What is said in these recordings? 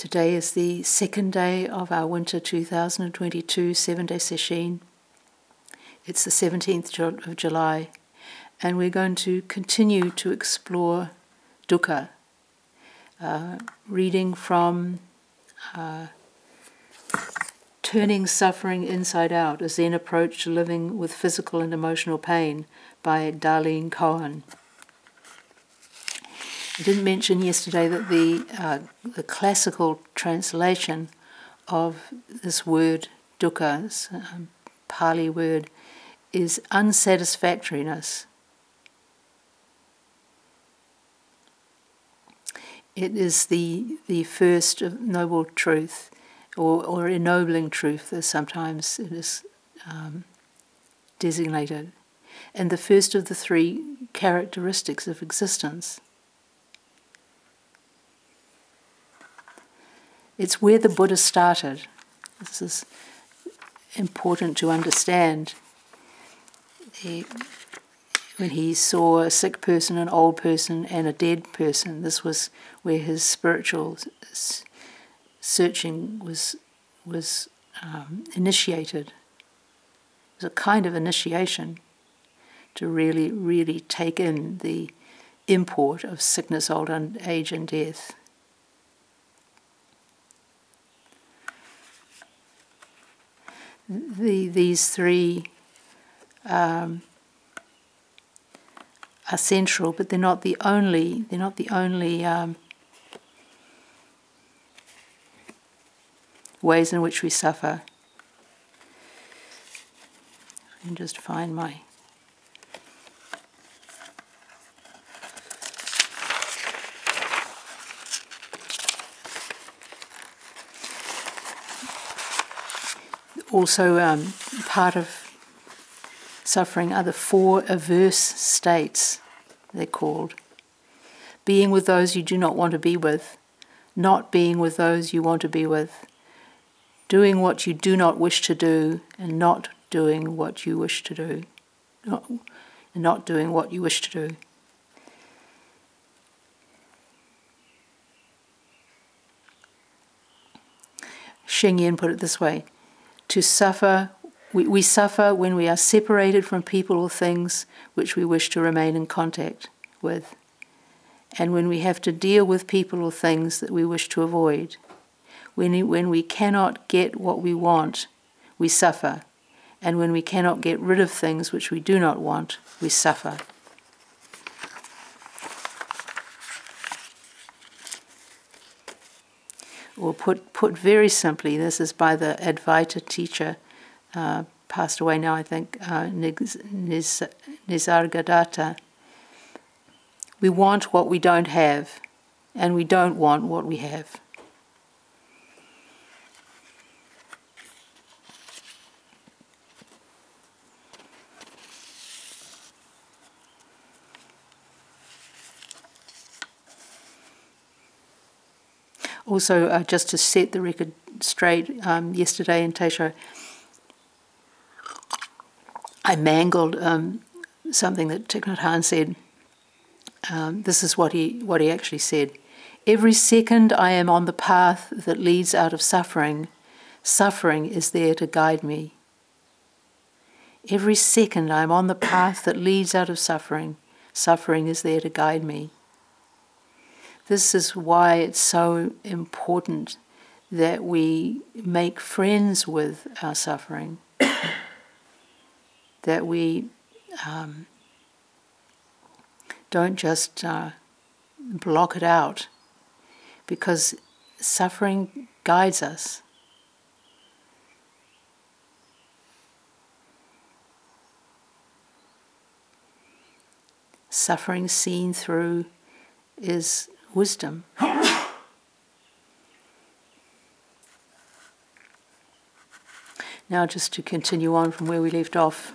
Today is the second day of our winter 2022 seven day session. It's the 17th of July, and we're going to continue to explore dukkha, uh, reading from uh, Turning Suffering Inside Out, a Zen approach to living with physical and emotional pain by Darlene Cohen. I didn't mention yesterday that the, uh, the classical translation of this word dukkha, this um, Pali word, is unsatisfactoriness. It is the, the first noble truth or, or ennobling truth, as sometimes it is um, designated, and the first of the three characteristics of existence. It's where the Buddha started. This is important to understand. He, when he saw a sick person, an old person, and a dead person, this was where his spiritual searching was was um, initiated. It was a kind of initiation to really, really take in the import of sickness, old age, and death. The, these three um, are central, but they're not the only. They're not the only um, ways in which we suffer. And just find my also um, part of suffering are the four averse states, they're called. Being with those you do not want to be with, not being with those you want to be with, doing what you do not wish to do and not doing what you wish to do, not, not doing what you wish to do. Sheng Yen put it this way to suffer, we, we suffer when we are separated from people or things which we wish to remain in contact with, and when we have to deal with people or things that we wish to avoid. When, when we cannot get what we want, we suffer. And when we cannot get rid of things which we do not want, we suffer. Or put, put very simply, this is by the Advaita teacher, uh, passed away now, I think, uh, Nisargadatta. We want what we don't have, and we don't want what we have. Also, uh, just to set the record straight, um, yesterday in Teisho, I mangled um, something that Thich Nhat Hanh said. Um, this is what he what he actually said. Every second I am on the path that leads out of suffering, suffering is there to guide me. Every second I am on the path that leads out of suffering, suffering is there to guide me. This is why it's so important that we make friends with our suffering, that we um, don't just uh, block it out, because suffering guides us. Suffering seen through is wisdom. Now, just to continue on from where we left off.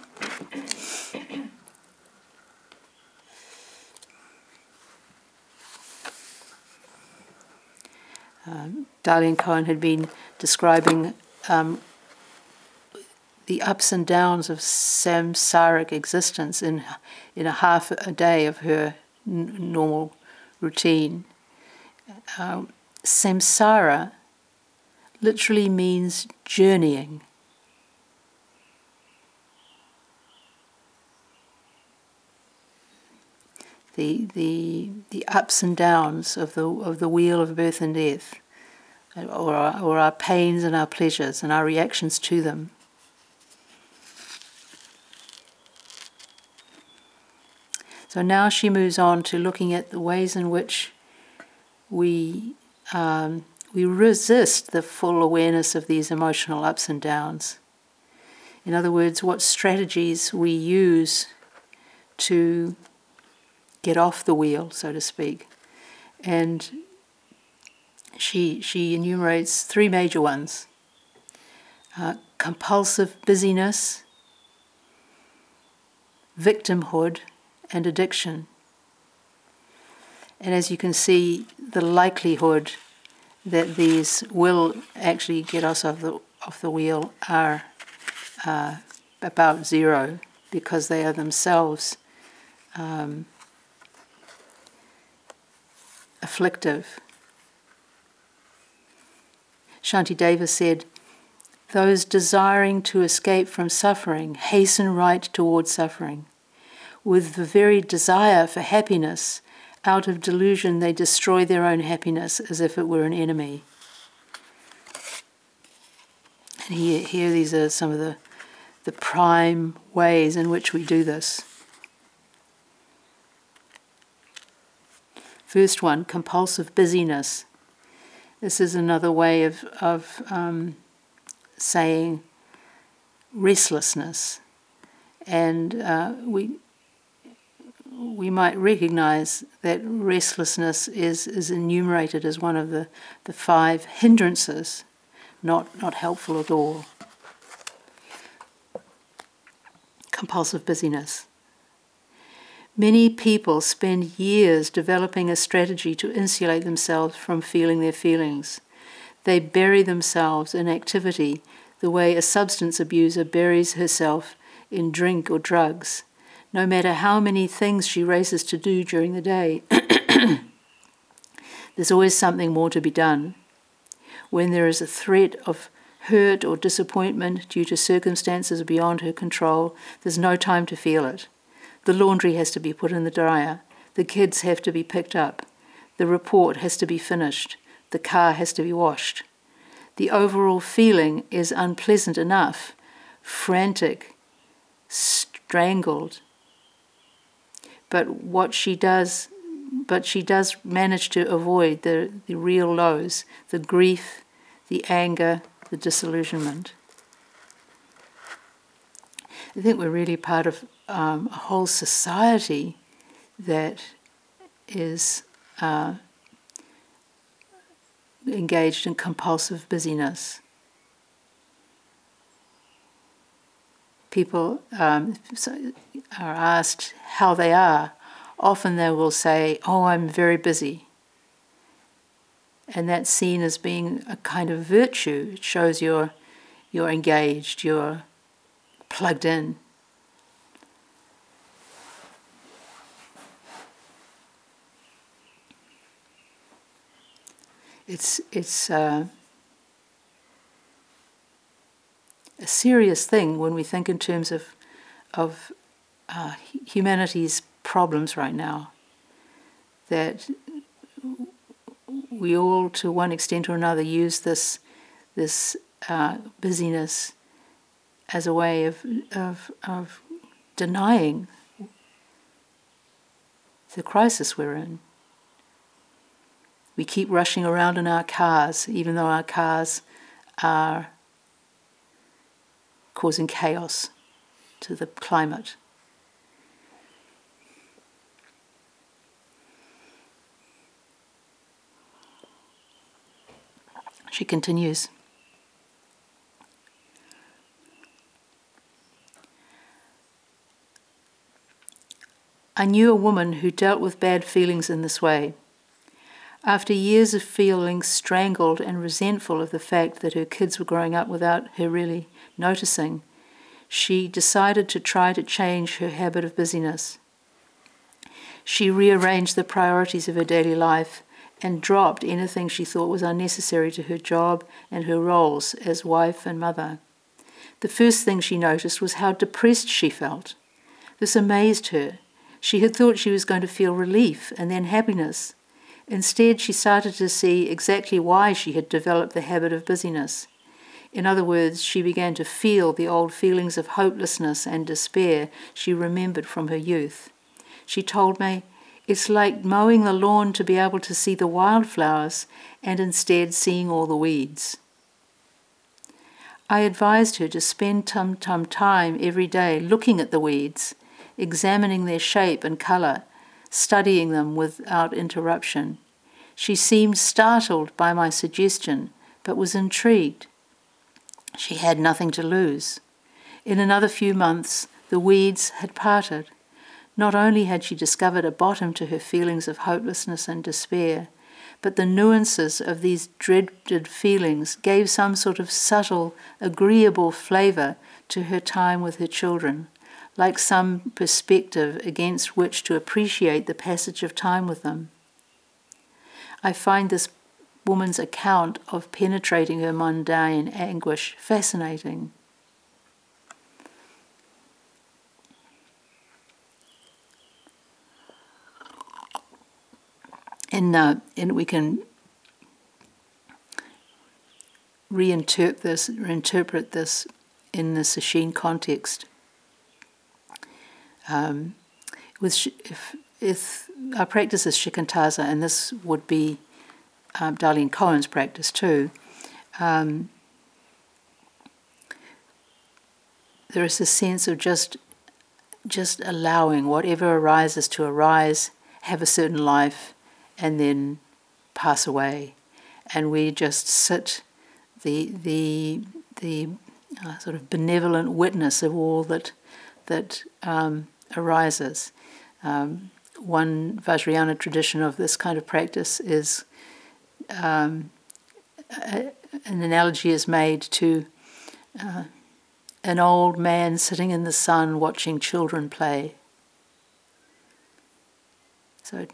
Um, Darlene Cohen had been describing um, the ups and downs of samsaric existence in in a half a day of her n- normal routine. Um, samsara literally means journeying. The, the, the ups and downs of the, of the wheel of birth and death, or our, or our pains and our pleasures and our reactions to them. So now she moves on to looking at the ways in which we um, we resist the full awareness of these emotional ups and downs. In other words, what strategies we use to get off the wheel, so to speak. And she, she enumerates three major ones uh, compulsive busyness, victimhood, and addiction. And as you can see, the likelihood that these will actually get us off the off the wheel are uh, about zero because they are themselves um, afflictive. Shantideva said, Those desiring to escape from suffering hasten right towards suffering. With the very desire for happiness, out of delusion, they destroy their own happiness as if it were an enemy. And here, here these are some of the, the prime ways in which we do this. First one, compulsive busyness. This is another way of, of um, saying restlessness. And uh, we, we might recognize that restlessness is, is enumerated as one of the, the five hindrances, not, not helpful at all. Compulsive busyness. Many people spend years developing a strategy to insulate themselves from feeling their feelings. They bury themselves in activity the way a substance abuser buries herself in drink or drugs no matter how many things she races to do during the day. There's always something more to be done. When there is a threat of hurt or disappointment due to circumstances beyond her control, there's no time to feel it. The laundry has to be put in the dryer. The kids have to be picked up. The report has to be finished. The car has to be washed. The overall feeling is unpleasant enough, frantic, strangled, but what she does but she does manage to avoid the, the real lows the grief the anger the disillusionment. I think we're really part of um, a whole society that is uh, engaged in compulsive busyness people um, are asked how they are, often they will say, Oh, I'm very busy. And that's seen as being a kind of virtue. It shows you're, you're engaged, you're plugged in. It's, it's, uh, a serious thing when we think in terms of of uh, humanity's problems right now. That we all, to one extent or another, use this this uh, busyness as a way of, of of denying the crisis we're in. We keep rushing around in our cars, even though our cars are causing chaos to the climate. She continues. I knew a woman who dealt with bad feelings in this way. After years of feeling strangled and resentful of the fact that her kids were growing up without her really noticing, she decided to try to change her habit of busyness. She rearranged the priorities of her daily life and dropped anything she thought was unnecessary to her job and her roles as wife and mother. The first thing she noticed was how depressed she felt. This amazed her. She had thought she was going to feel relief and then happiness. Instead, she started to see exactly why she had developed the habit of busyness. In other words, she began to feel the old feelings of hopelessness and despair she remembered from her youth. She told me, it's like mowing the lawn to be able to see the wildflowers and instead seeing all the weeds. I advised her to spend some time every day looking at the weeds, examining their shape and colour, studying them without interruption. She seemed startled by my suggestion, but was intrigued. She had nothing to lose. In another few months, the weeds had parted. Not only had she discovered a bottom to her feelings of hopelessness and despair, but the nuances of these dreaded feelings gave some sort of subtle, agreeable flavour to her time with her children, like some perspective against which to appreciate the passage of time with them. I find this woman's account of penetrating her mundane anguish fascinating. and uh, and we can reinterpret this, reinterpret this in the Sesshin context. Um, with if, if our practice is shikantaza, and this would be um, Darlene Cohen's practice too. Um, there is a sense of just just allowing whatever arises to arise, have a certain life, and then pass away. And we just sit the, the, the uh, sort of benevolent witness of all that, that um, arises. Um, one Vajrayana tradition of this kind of practice is um, a, an analogy is made to uh, an old man sitting in the sun watching children play. So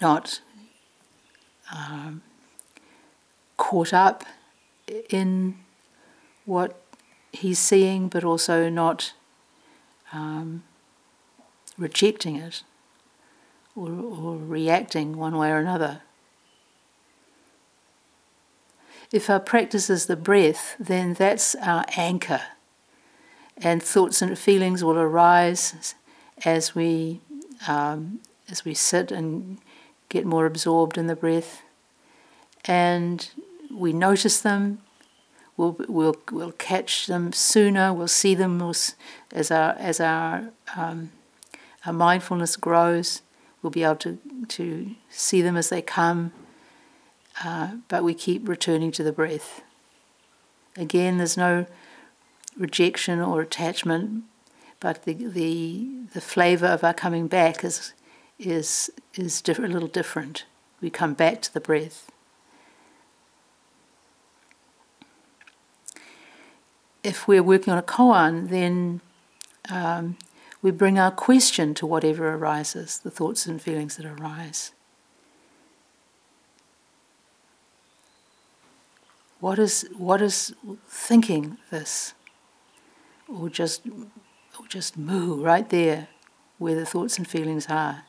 not um, caught up in what he's seeing, but also not um, rejecting it or, or reacting one way or another. If our practice is the breath, then that's our anchor, and thoughts and feelings will arise as we um, as we sit and get more absorbed in the breath. And we notice them, we'll, we'll, we'll catch them sooner, we'll see them as our, as our, um, our mindfulness grows, we'll be able to, to see them as they come, uh, but we keep returning to the breath. Again, there's no rejection or attachment, but the, the, the flavor of our coming back is is is diff- a little different. We come back to the breath. If we're working on a koan, then um, we bring our question to whatever arises, the thoughts and feelings that arise. What is what is thinking this? Or just or just moo right there where the thoughts and feelings are.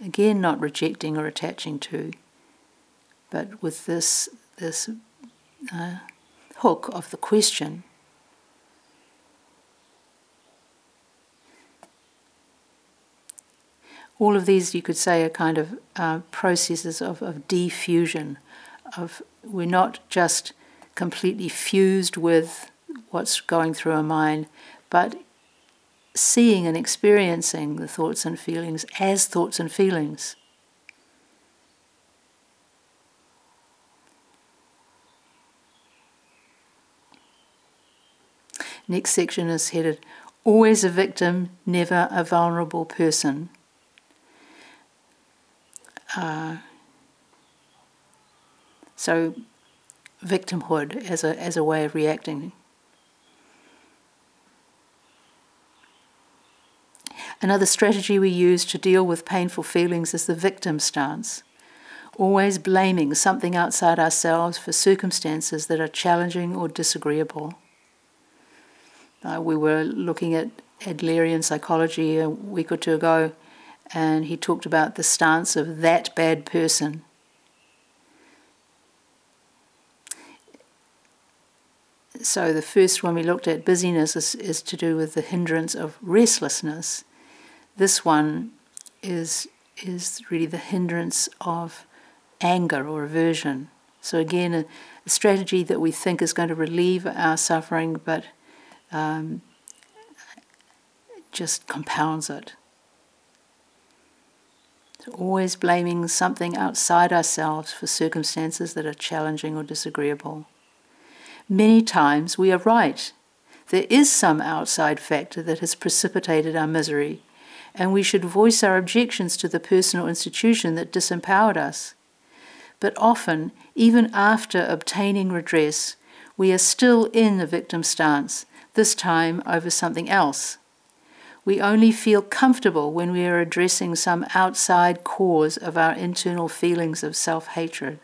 Again, not rejecting or attaching to, but with this, this uh, hook of the question. All of these, you could say, are kind of uh, processes of, of defusion. Of we're not just completely fused with what's going through our mind, but seeing and experiencing the thoughts and feelings as thoughts and feelings. Next section is headed Always a victim, never a vulnerable person. Uh, so, victimhood as a, as a way of reacting Another strategy we use to deal with painful feelings is the victim stance, always blaming something outside ourselves for circumstances that are challenging or disagreeable. Uh, we were looking at Adlerian psychology a week or two ago, and he talked about the stance of that bad person. So, the first one we looked at, busyness, is, is to do with the hindrance of restlessness this one is is really the hindrance of anger or aversion. So again, a, a strategy that we think is going to relieve our suffering, but um, just compounds it. Always blaming something outside ourselves for circumstances that are challenging or disagreeable. Many times we are right. There is some outside factor that has precipitated our misery and we should voice our objections to the person or institution that disempowered us. But often, even after obtaining redress, we are still in the victim stance, this time over something else. We only feel comfortable when we are addressing some outside cause of our internal feelings of self hatred.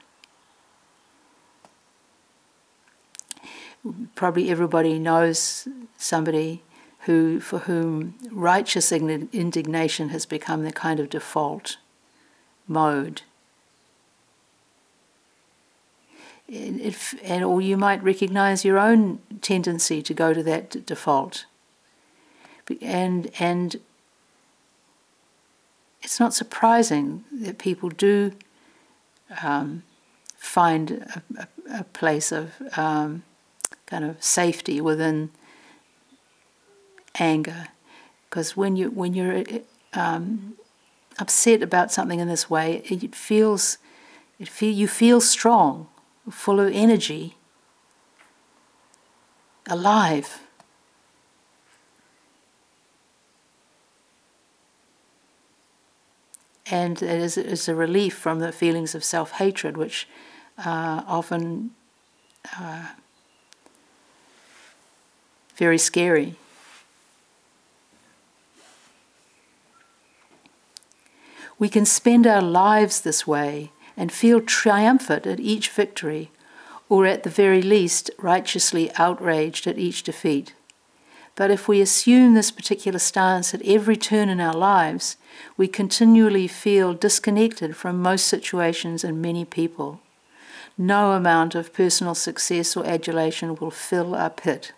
Probably everybody knows somebody who, for whom righteous indignation has become the kind of default mode. If, and, or you might recognize your own tendency to go to that default. And, and it's not surprising that people do um, find a, a, a, place of um, kind of safety within anger, because when you when you're um, upset about something in this way, it feels it feel you feel strong, full of energy, alive. And it is, is a relief from the feelings of self hatred, which uh, often uh, very scary. We can spend our lives this way and feel triumphant at each victory, or at the very least, righteously outraged at each defeat. But if we assume this particular stance at every turn in our lives, we continually feel disconnected from most situations and many people. No amount of personal success or adulation will fill our pit.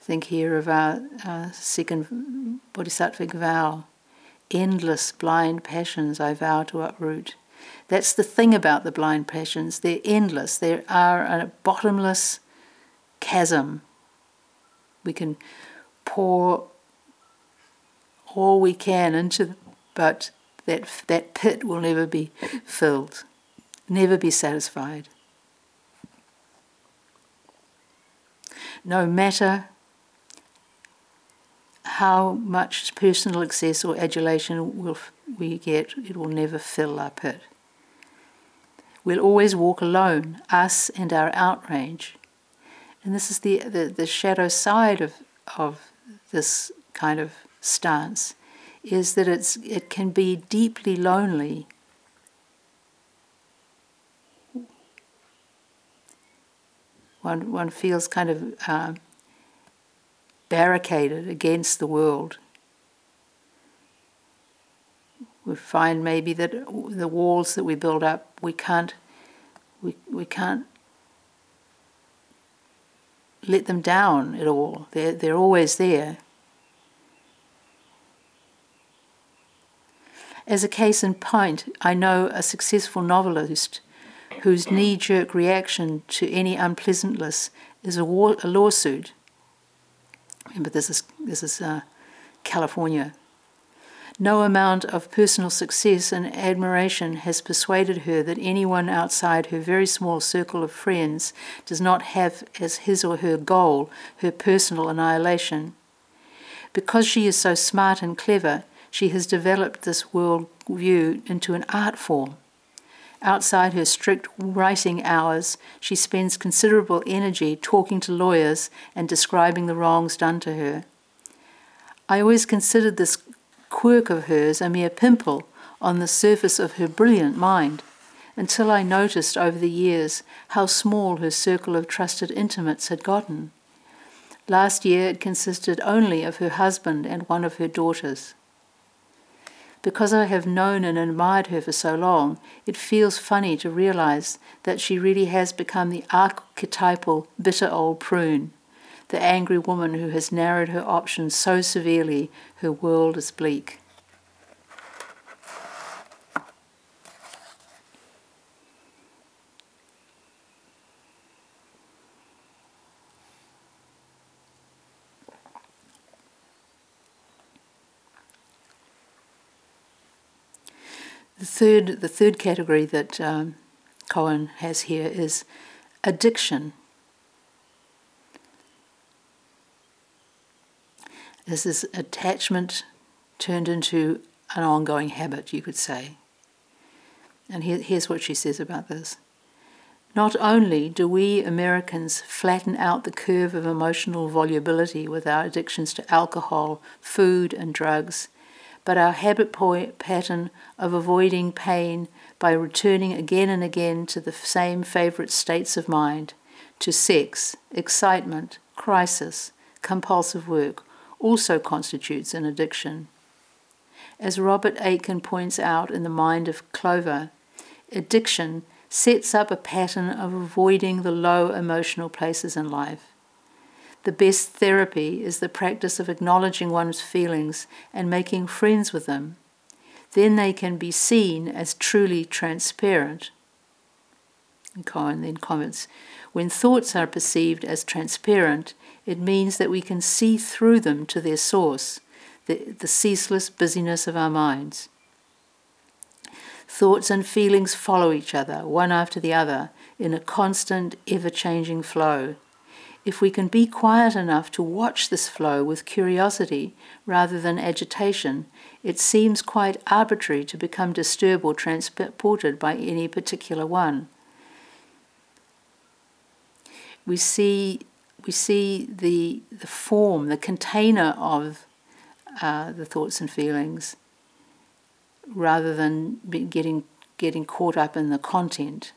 Think here of our, our second bodhisattvic vow endless blind passions I vow to uproot. That's the thing about the blind passions. They're endless. They are a bottomless chasm. We can pour all we can into, but that, that pit will never be filled, never be satisfied. No matter how much personal excess or adulation will we get, it will never fill our pit. We'll always walk alone, us and our outrage. And this is the, the, the shadow side of, of this kind of stance, is that it's, it can be deeply lonely. One, one feels kind of uh, barricaded against the world. We find maybe that the walls that we build up, we can't, we, we can't let them down at all. They're, they're always there. As a case in point, I know a successful novelist whose knee jerk reaction to any unpleasantness is a, war, a lawsuit but this is this is uh, California. No amount of personal success and admiration has persuaded her that anyone outside her very small circle of friends does not have as his or her goal her personal annihilation. Because she is so smart and clever, she has developed this world view into an art form. Outside her strict writing hours, she spends considerable energy talking to lawyers and describing the wrongs done to her. I always considered this quirk of hers a mere pimple on the surface of her brilliant mind, until I noticed over the years how small her circle of trusted intimates had gotten. Last year it consisted only of her husband and one of her daughters. Because I have known and admired her for so long, it feels funny to realize that she really has become the archetypal bitter old prune, the angry woman who has narrowed her options so severely her world is bleak. The third, the third category that um, Cohen has here is addiction. This is attachment turned into an ongoing habit, you could say. And here, here's what she says about this. Not only do we Americans flatten out the curve of emotional volubility with our addictions to alcohol, food, and drugs, but our habit pattern of avoiding pain by returning again and again to the same favorite states of mind, to sex, excitement, crisis, compulsive work, also constitutes an addiction. As Robert Aitken points out in The Mind of Clover, addiction sets up a pattern of avoiding the low emotional places in life. The best therapy is the practice of acknowledging one's feelings and making friends with them. Then they can be seen as truly transparent. And Cohen then comments When thoughts are perceived as transparent, it means that we can see through them to their source, the, the ceaseless busyness of our minds. Thoughts and feelings follow each other, one after the other, in a constant, ever changing flow if we can be quiet enough to watch this flow with curiosity rather than agitation, it seems quite arbitrary to become disturbed or transported by any particular one. We see, we see the, the form, the container of uh, the thoughts and feelings rather than getting, getting caught up in the content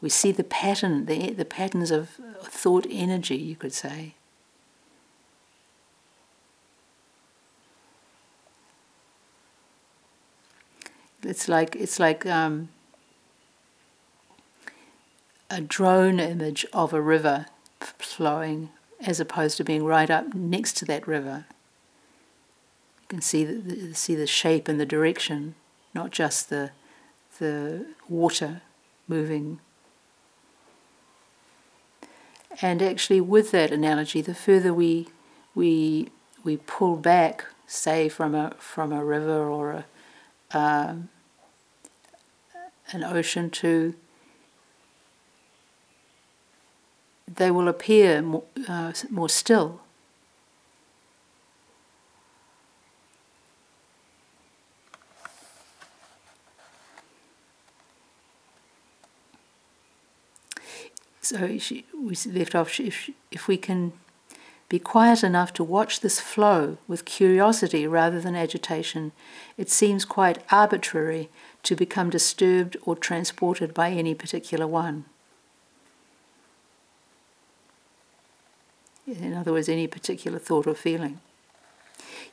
we see the pattern, the, the patterns of thought energy, you could say. It's like it's like um, a drone image of a river flowing, as opposed to being right up next to that river. You can see the, see the shape and the direction, not just the the water moving and actually, with that analogy, the further we we we pull back, say from a from a river or a um, an ocean to they will appear more, uh, more still. So she, we left off if, if we can be quiet enough to watch this flow with curiosity rather than agitation, it seems quite arbitrary to become disturbed or transported by any particular one. In other words, any particular thought or feeling.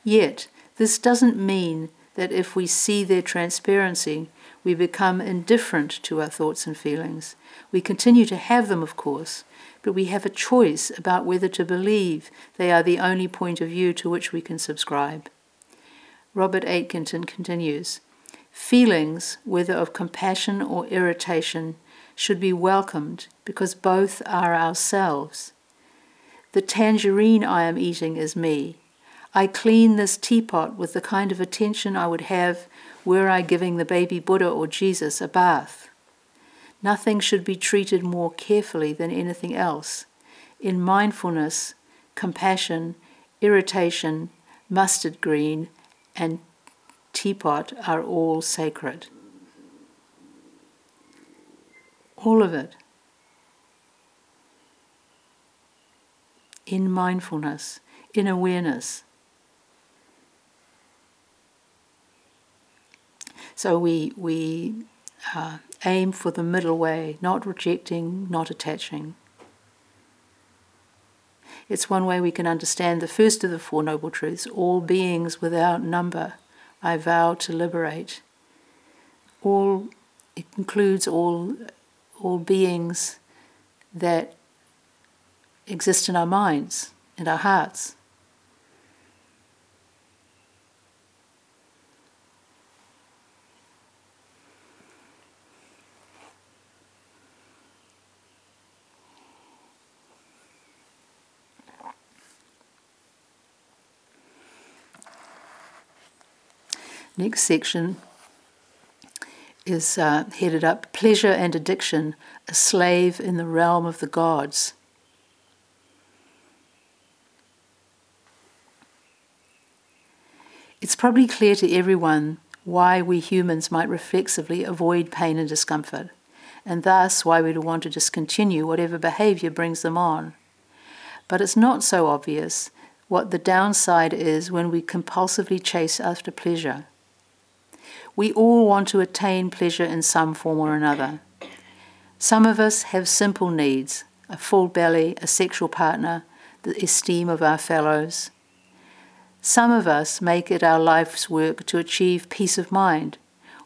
Yet, this doesn't mean that if we see their transparency, we become indifferent to our thoughts and feelings. We continue to have them, of course, but we have a choice about whether to believe they are the only point of view to which we can subscribe. Robert Aitkenton continues Feelings, whether of compassion or irritation, should be welcomed because both are ourselves. The tangerine I am eating is me. I clean this teapot with the kind of attention I would have were I giving the baby Buddha or Jesus a bath. Nothing should be treated more carefully than anything else. In mindfulness, compassion, irritation, mustard green, and teapot are all sacred. All of it. In mindfulness, in awareness. So we, we uh, aim for the middle way, not rejecting, not attaching. It's one way we can understand the first of the Four Noble Truths all beings without number, I vow to liberate. All, it includes all, all beings that exist in our minds and our hearts. Next section is uh, headed up Pleasure and Addiction, a Slave in the Realm of the Gods. It's probably clear to everyone why we humans might reflexively avoid pain and discomfort, and thus why we'd want to discontinue whatever behavior brings them on. But it's not so obvious what the downside is when we compulsively chase after pleasure. We all want to attain pleasure in some form or another. Some of us have simple needs a full belly, a sexual partner, the esteem of our fellows. Some of us make it our life's work to achieve peace of mind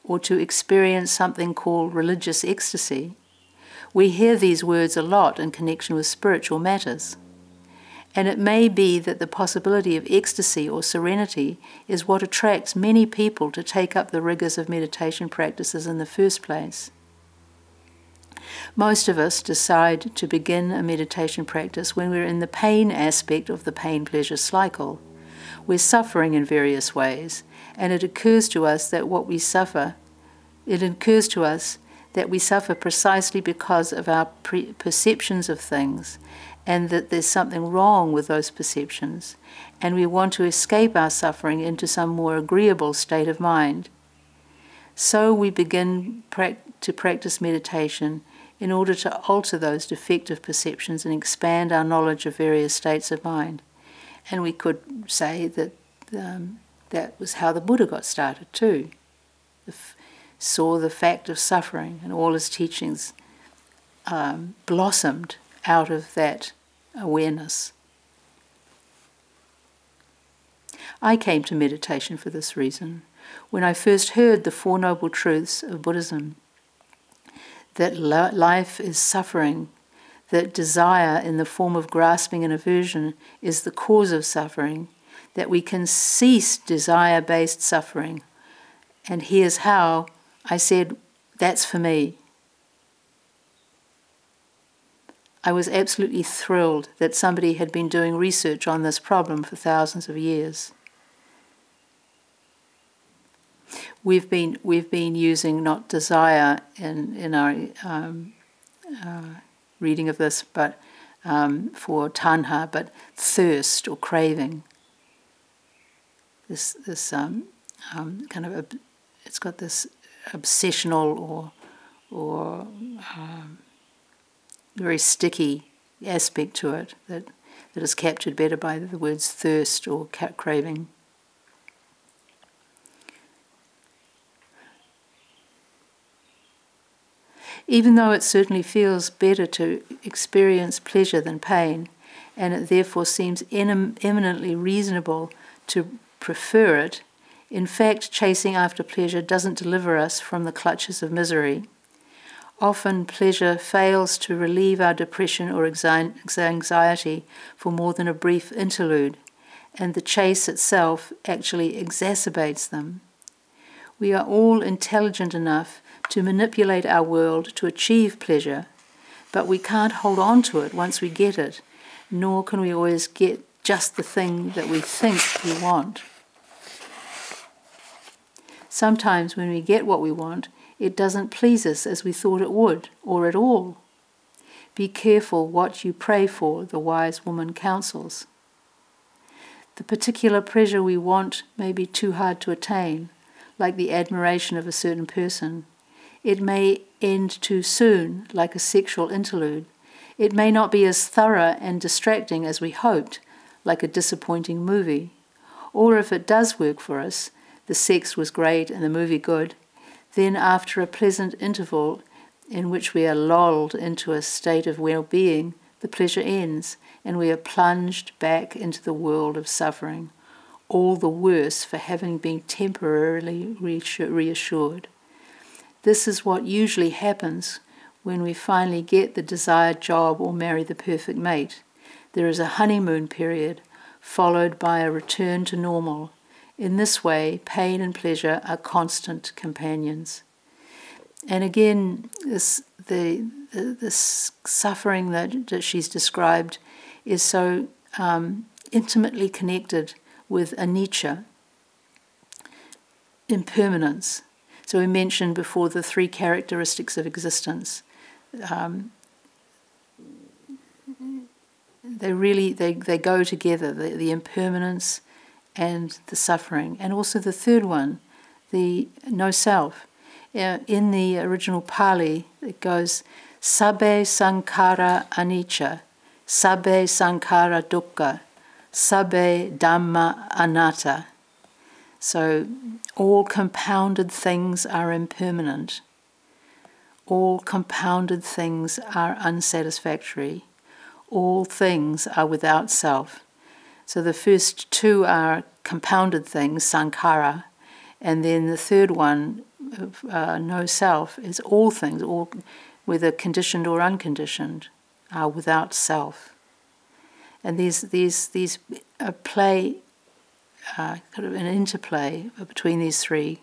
or to experience something called religious ecstasy. We hear these words a lot in connection with spiritual matters. And it may be that the possibility of ecstasy or serenity is what attracts many people to take up the rigors of meditation practices in the first place. Most of us decide to begin a meditation practice when we're in the pain aspect of the pain pleasure cycle. We're suffering in various ways, and it occurs to us that what we suffer, it occurs to us that we suffer precisely because of our pre- perceptions of things and that there's something wrong with those perceptions, and we want to escape our suffering into some more agreeable state of mind. So we begin pra- to practice meditation in order to alter those defective perceptions and expand our knowledge of various states of mind. And we could say that um, that was how the Buddha got started too. Saw the fact of suffering, and all his teachings um, blossomed out of that awareness. I came to meditation for this reason. When I first heard the Four Noble Truths of Buddhism, that life is suffering, that desire in the form of grasping and aversion is the cause of suffering, that we can cease desire based suffering. And here's how I said, That's for me. I was absolutely thrilled that somebody had been doing research on this problem for thousands of years. We've been we've been using not desire in in our um, uh, reading of this, but um, for tanha, but thirst or craving. This this um, um kind of a, it's got this obsessional or or um, very sticky aspect to it that, that is captured better by the words thirst or craving. Even though it certainly feels better to experience pleasure than pain, and it therefore seems eminently reasonable to prefer it, in fact, chasing after pleasure doesn't deliver us from the clutches of misery. Often pleasure fails to relieve our depression or anxiety for more than a brief interlude, and the chase itself actually exacerbates them. We are all intelligent enough to manipulate our world to achieve pleasure, but we can't hold on to it once we get it, nor can we always get just the thing that we think we want. Sometimes, when we get what we want, it doesn't please us as we thought it would, or at all. Be careful what you pray for, the wise woman counsels. The particular pleasure we want may be too hard to attain, like the admiration of a certain person. It may end too soon, like a sexual interlude. It may not be as thorough and distracting as we hoped, like a disappointing movie. Or if it does work for us, the sex was great and the movie good, then after a pleasant interval in which we are lulled into a state of well being, the pleasure ends and we are plunged back into the world of suffering, all the worse for having been temporarily reassured. This is what usually happens when we finally get the desired job or marry the perfect mate. There is a honeymoon period followed by a return to normal. In this way, pain and pleasure are constant companions. And again, this, the, the, suffering that, that she's described is so um, intimately connected with anicca, impermanence. So we mentioned before the three characteristics of existence. Um, they really they, they go together the, the impermanence and the suffering. And also the third one the no self. Uh, in the original pali it goes sabbe sankhara anicca sabbe sankhara dukkha sabbe dhamma anatta so all compounded things are impermanent all compounded things are unsatisfactory all things are without self. So the first two are compounded things, sankhara, and then the third one, uh, no self, is all things, all, whether conditioned or unconditioned, are without self. And these these these uh, play uh, kind of an interplay between these three.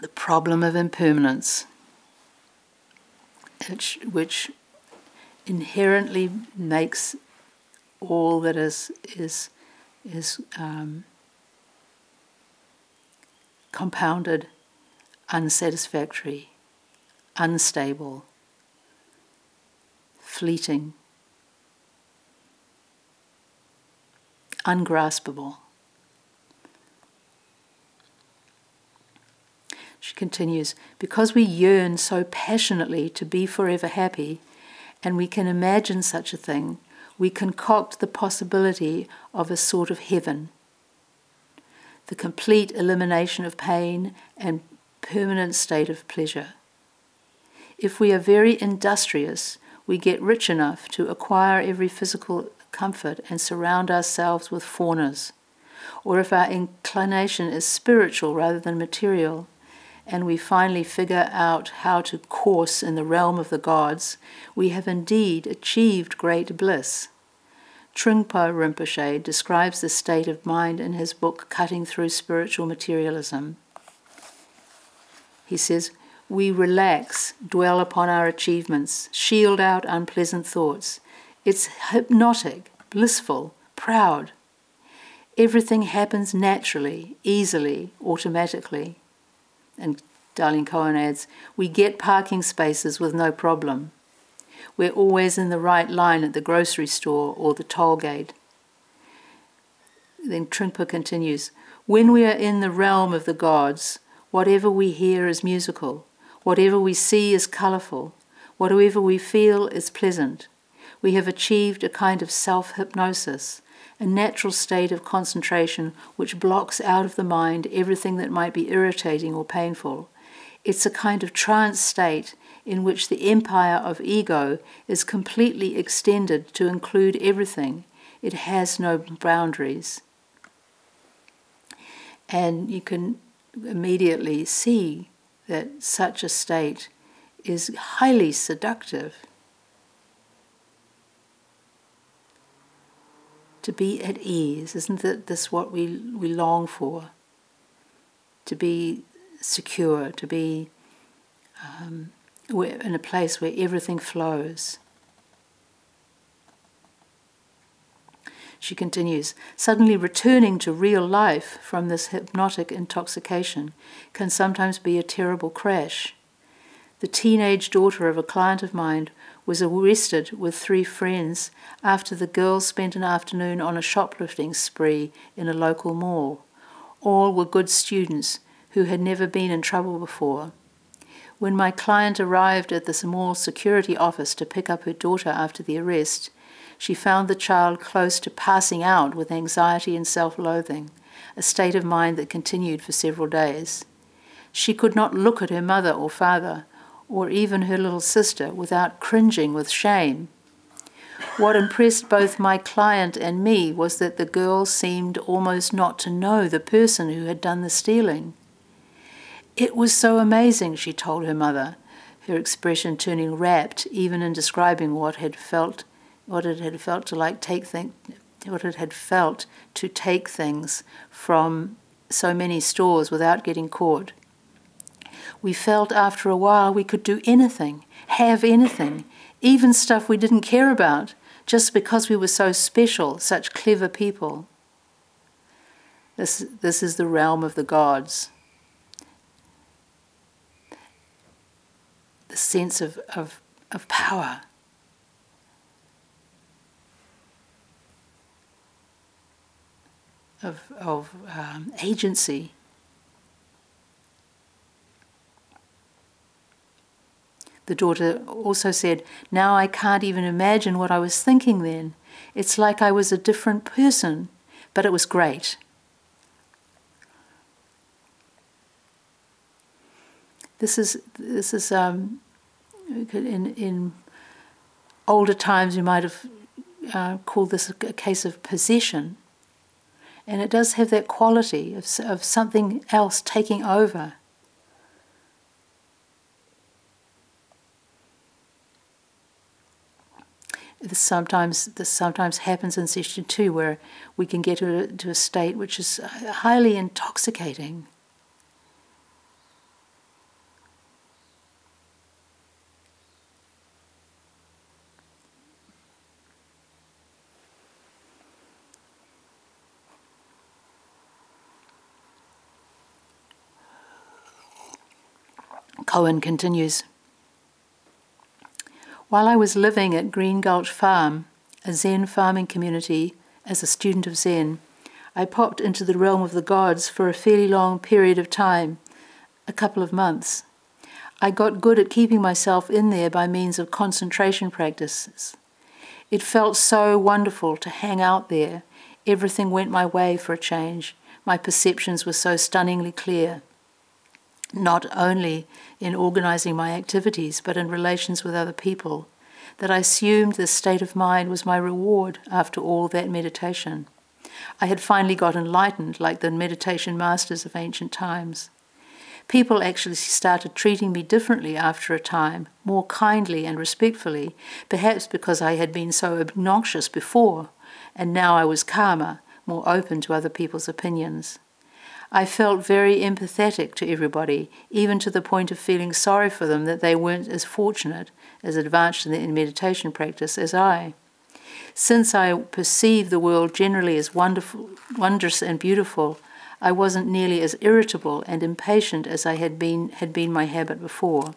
The problem of impermanence, which, which inherently makes all that is is is um, compounded, unsatisfactory, unstable, fleeting, ungraspable. She continues, because we yearn so passionately to be forever happy, and we can imagine such a thing, we concoct the possibility of a sort of heaven. The complete elimination of pain and permanent state of pleasure. If we are very industrious, we get rich enough to acquire every physical comfort and surround ourselves with faunas. Or if our inclination is spiritual rather than material, and we finally figure out how to course in the realm of the gods, we have indeed achieved great bliss. Trungpa Rinpoche describes this state of mind in his book Cutting Through Spiritual Materialism. He says, We relax, dwell upon our achievements, shield out unpleasant thoughts. It's hypnotic, blissful, proud. Everything happens naturally, easily, automatically. And Darlene Cohen adds, we get parking spaces with no problem. We're always in the right line at the grocery store or the toll gate. Then Trungpa continues, when we are in the realm of the gods, whatever we hear is musical, whatever we see is colourful, whatever we feel is pleasant. We have achieved a kind of self hypnosis, a natural state of concentration which blocks out of the mind everything that might be irritating or painful. It's a kind of trance state in which the empire of ego is completely extended to include everything. It has no boundaries. And you can immediately see that such a state is highly seductive. to be at ease. Isn't that this what we, we long for? To be secure, to be um, in a place where everything flows. She continues, suddenly returning to real life from this hypnotic intoxication can sometimes be a terrible crash. The teenage daughter of a client of mine was arrested with three friends after the girls spent an afternoon on a shoplifting spree in a local mall. All were good students who had never been in trouble before. When my client arrived at the small security office to pick up her daughter after the arrest, she found the child close to passing out with anxiety and self loathing, a state of mind that continued for several days. She could not look at her mother or father, or even her little sister, without cringing with shame. What impressed both my client and me was that the girl seemed almost not to know the person who had done the stealing. It was so amazing, she told her mother, her expression turning rapt even in describing what had felt what it had felt to like take things what it had felt to take things from so many stores without getting caught we felt after a while we could do anything, have anything, even stuff we didn't care about, just because we were so special, such clever people. This, this is the realm of the gods. The sense of, of, of power. Of, of um, agency. The daughter also said, Now I can't even imagine what I was thinking then. It's like I was a different person, but it was great. This is this is um, in in older times you might have uh, called this a case of possession, and it does have that quality of of something else taking over. this sometimes this sometimes happens in sesshin too, where we can get to a, to a state which is uh, highly intoxicating. Cohen continues. While I was living at Green Gulch Farm, a Zen farming community, as a student of Zen, I popped into the realm of the gods for a fairly long period of time, a couple of months. I got good at keeping myself in there by means of concentration practices. It felt so wonderful to hang out there. Everything went my way for a change. My perceptions were so stunningly clear not only in organizing my activities, but in relations with other people, that I assumed this state of mind was my reward after all that meditation. I had finally got enlightened like the meditation masters of ancient times. People actually started treating me differently after a time, more kindly and respectfully, perhaps because I had been so obnoxious before, and now I was calmer, more open to other people's opinions. I felt very empathetic to everybody, even to the point of feeling sorry for them that they weren't as fortunate, as advanced in meditation practice as I. Since I perceived the world generally as wonderful, wondrous and beautiful, I wasn't nearly as irritable and impatient as I had been had been my habit before.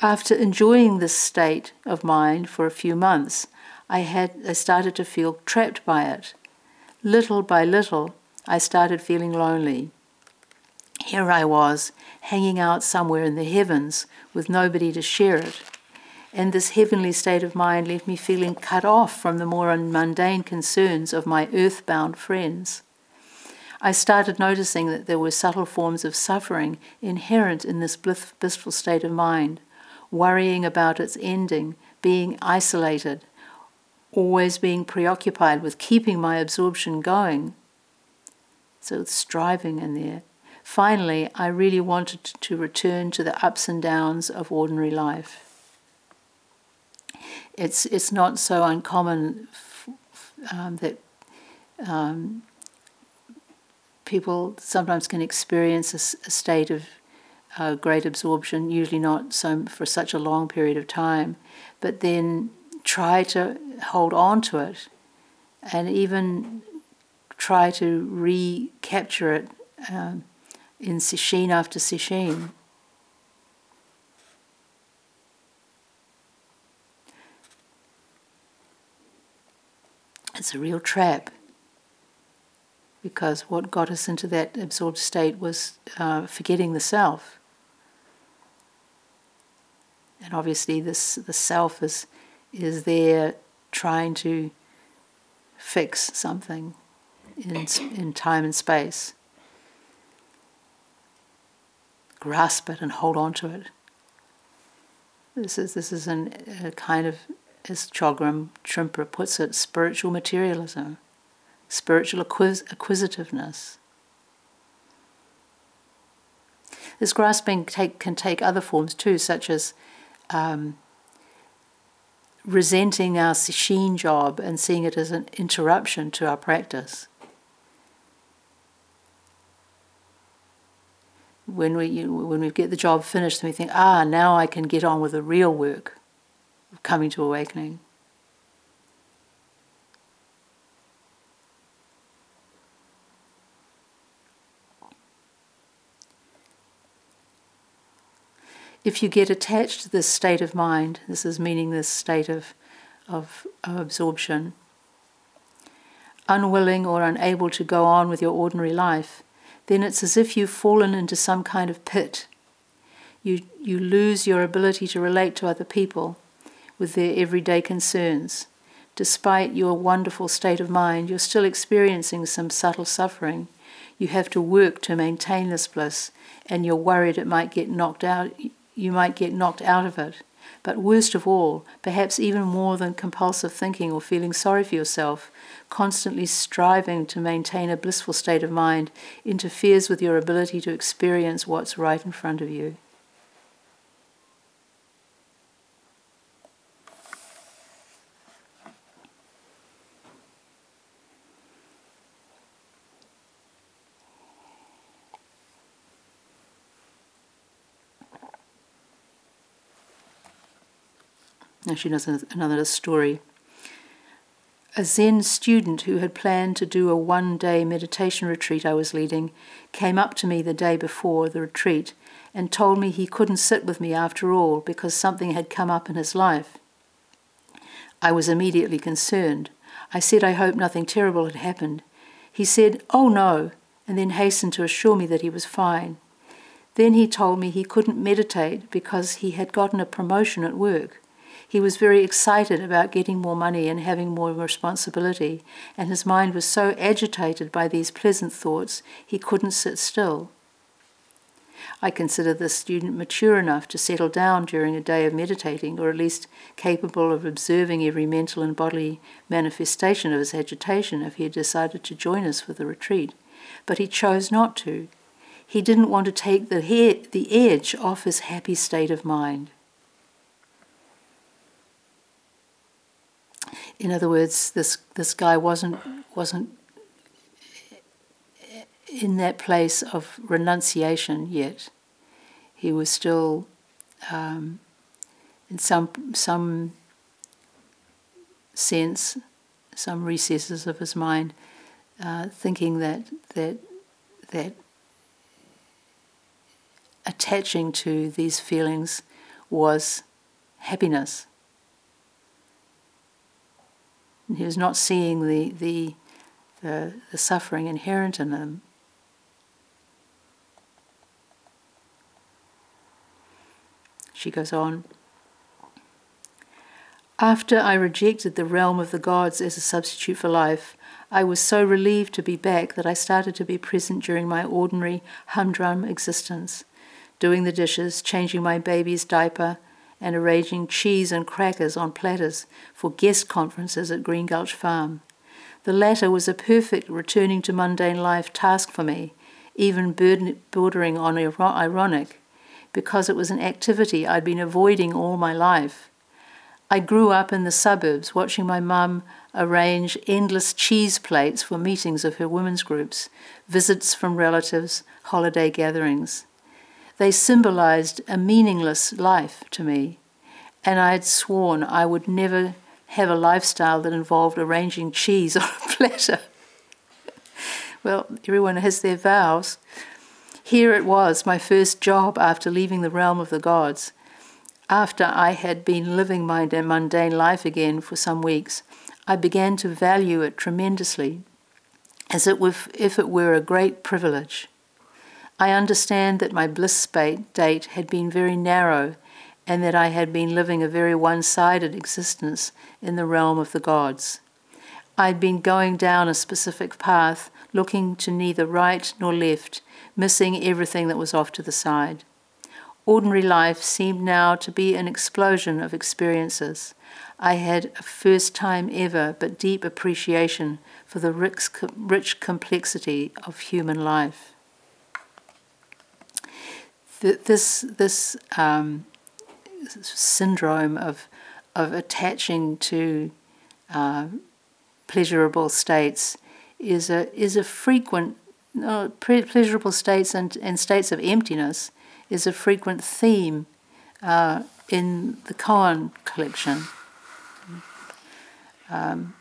After enjoying this state of mind for a few months, I had I started to feel trapped by it. Little by little, I started feeling lonely. Here I was, hanging out somewhere in the heavens with nobody to share it. And this heavenly state of mind left me feeling cut off from the more mundane concerns of my earthbound friends. I started noticing that there were subtle forms of suffering inherent in this blissful state of mind, worrying about its ending, being isolated, always being preoccupied with keeping my absorption going so striving in there. Finally, I really wanted to return to the ups and downs of ordinary life. It's it's not so uncommon um, that um, people sometimes can experience a, state of uh, great absorption, usually not so for such a long period of time, but then try to hold on to it, and even try to recapture it um, in sesshin after sesshin. It's a real trap. because what got us into that absorbed state was uh, forgetting the self. And obviously, this the self is is there trying to fix something in in time and space. Grasp it and hold on to it. This is this is an, a kind of, as Chogyam Trungpa puts it, spiritual materialism spiritual acquis- acquisitiveness. This grasping take, can take other forms too, such as um, resenting our sesshin job and seeing it as an interruption to our practice. When we, you, when we get the job finished, and we think, ah, now I can get on with the real work of coming to awakening. if you get attached to this state of mind, this is meaning this state of, of, of absorption, unwilling or unable to go on with your ordinary life, then it's as if you've fallen into some kind of pit. You, you lose your ability to relate to other people with their everyday concerns. Despite your wonderful state of mind, you're still experiencing some subtle suffering. You have to work to maintain this bliss, and you're worried it might get knocked out you might get knocked out of it. But worst of all, perhaps even more than compulsive thinking or feeling sorry for yourself, constantly striving to maintain a blissful state of mind interferes with your ability to experience what's right in front of you. She does another story. A Zen student who had planned to do a one day meditation retreat I was leading came up to me the day before the retreat and told me he couldn't sit with me after all because something had come up in his life. I was immediately concerned. I said I hoped nothing terrible had happened. He said, Oh no, and then hastened to assure me that he was fine. Then he told me he couldn't meditate because he had gotten a promotion at work. He was very excited about getting more money and having more responsibility, and his mind was so agitated by these pleasant thoughts he couldn't sit still. I consider this student mature enough to settle down during a day of meditating, or at least capable of observing every mental and bodily manifestation of his agitation if he had decided to join us for the retreat. But he chose not to. He didn't want to take the, the edge off his happy state of mind. In other words, this this guy wasn't wasn't in that place of renunciation yet. He was still um, in some some sense, some recesses of his mind, uh, thinking that that that attaching to these feelings was happiness and he was not seeing the, the, the, the suffering inherent in them. She goes on. After I rejected the realm of the gods as a substitute for life, I was so relieved to be back that I started to be present during my ordinary humdrum existence, doing the dishes, changing my baby's diaper, and arranging cheese and crackers on platters for guest conferences at Green Gulch Farm. The latter was a perfect returning to mundane life task for me, even bordering on ironic, because it was an activity I'd been avoiding all my life. I grew up in the suburbs watching my mum arrange endless cheese plates for meetings of her women's groups, visits from relatives, holiday gatherings. They symbolized a meaningless life to me, and I had sworn I would never have a lifestyle that involved arranging cheese on a platter. well, everyone has their vows. Here it was, my first job after leaving the realm of the gods. After I had been living my mundane life again for some weeks, I began to value it tremendously as if it were a great privilege. I understand that my bliss date had been very narrow and that I had been living a very one sided existence in the realm of the gods. I'd been going down a specific path, looking to neither right nor left, missing everything that was off to the side. Ordinary life seemed now to be an explosion of experiences. I had a first time ever but deep appreciation for the rich, rich complexity of human life. This, this um, syndrome of, of attaching to uh, pleasurable states is a, is a frequent, uh, pleasurable states and, and states of emptiness is a frequent theme uh, in the koan collection. Um,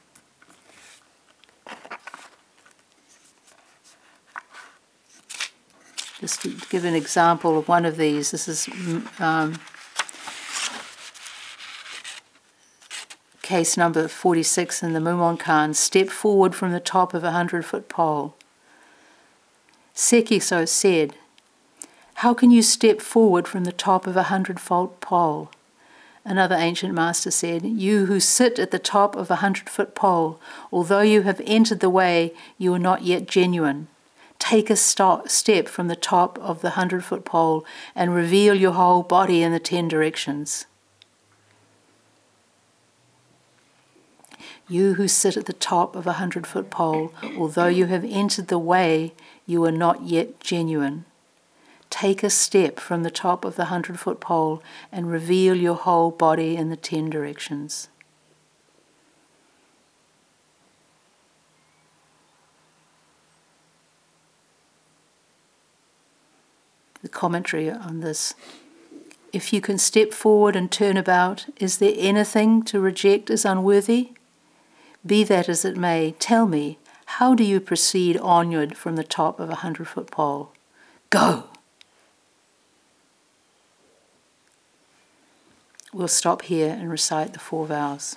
just to give an example of one of these, this is um, case number 46 in the Mumonkan, step forward from the top of a hundred foot pole. Sekiso said, How can you step forward from the top of a hundred foot pole? Another ancient master said, You who sit at the top of a hundred foot pole, although you have entered the way, you are not yet genuine. Take a step from the top of the hundred foot pole and reveal your whole body in the ten directions. You who sit at the top of a hundred foot pole, although you have entered the way, you are not yet genuine. Take a step from the top of the hundred foot pole and reveal your whole body in the ten directions. The commentary on this. If you can step forward and turn about, is there anything to reject as unworthy? Be that as it may, tell me, how do you proceed onward from the top of a hundred foot pole? Go! We'll stop here and recite the four vows.